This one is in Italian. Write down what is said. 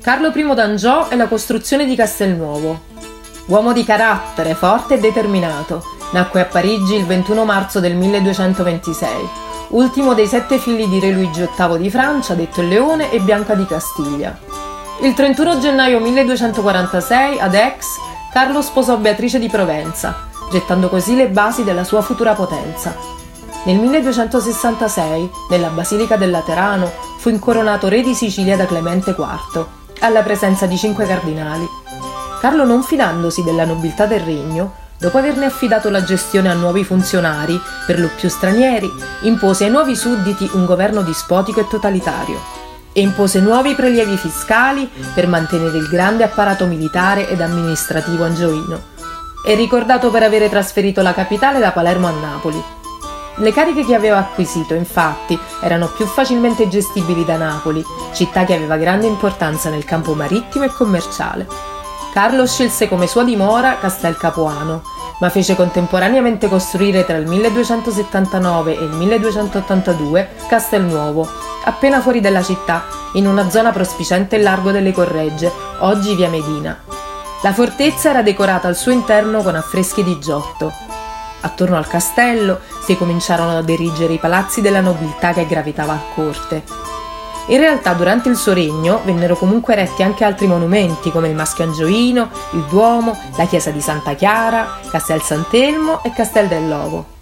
Carlo I d'Angiò e la costruzione di Castelnuovo. Uomo di carattere, forte e determinato, nacque a Parigi il 21 marzo del 1226, ultimo dei sette figli di re Luigi VIII di Francia, detto il Leone, e Bianca di Castiglia. Il 31 gennaio 1246, ad Aix, Carlo sposò Beatrice di Provenza, gettando così le basi della sua futura potenza. Nel 1266, nella Basilica del Laterano, fu incoronato re di Sicilia da Clemente IV, alla presenza di cinque cardinali. Carlo, non fidandosi della nobiltà del regno, dopo averne affidato la gestione a nuovi funzionari, per lo più stranieri, impose ai nuovi sudditi un governo dispotico e totalitario e impose nuovi prelievi fiscali per mantenere il grande apparato militare ed amministrativo angioino. È ricordato per avere trasferito la capitale da Palermo a Napoli. Le cariche che aveva acquisito, infatti, erano più facilmente gestibili da Napoli, città che aveva grande importanza nel campo marittimo e commerciale. Carlo scelse come sua dimora Castel Capuano, ma fece contemporaneamente costruire tra il 1279 e il 1282 Castelnuovo, appena fuori dalla città, in una zona prospiciente il largo delle Corregge, oggi via Medina. La fortezza era decorata al suo interno con affreschi di Giotto. Attorno al castello si cominciarono ad erigere i palazzi della nobiltà che gravitava a corte. In realtà durante il suo regno vennero comunque eretti anche altri monumenti come il Maschio Angioino, il Duomo, la chiesa di Santa Chiara, Castel Sant'Elmo e Castel dell'Ovo.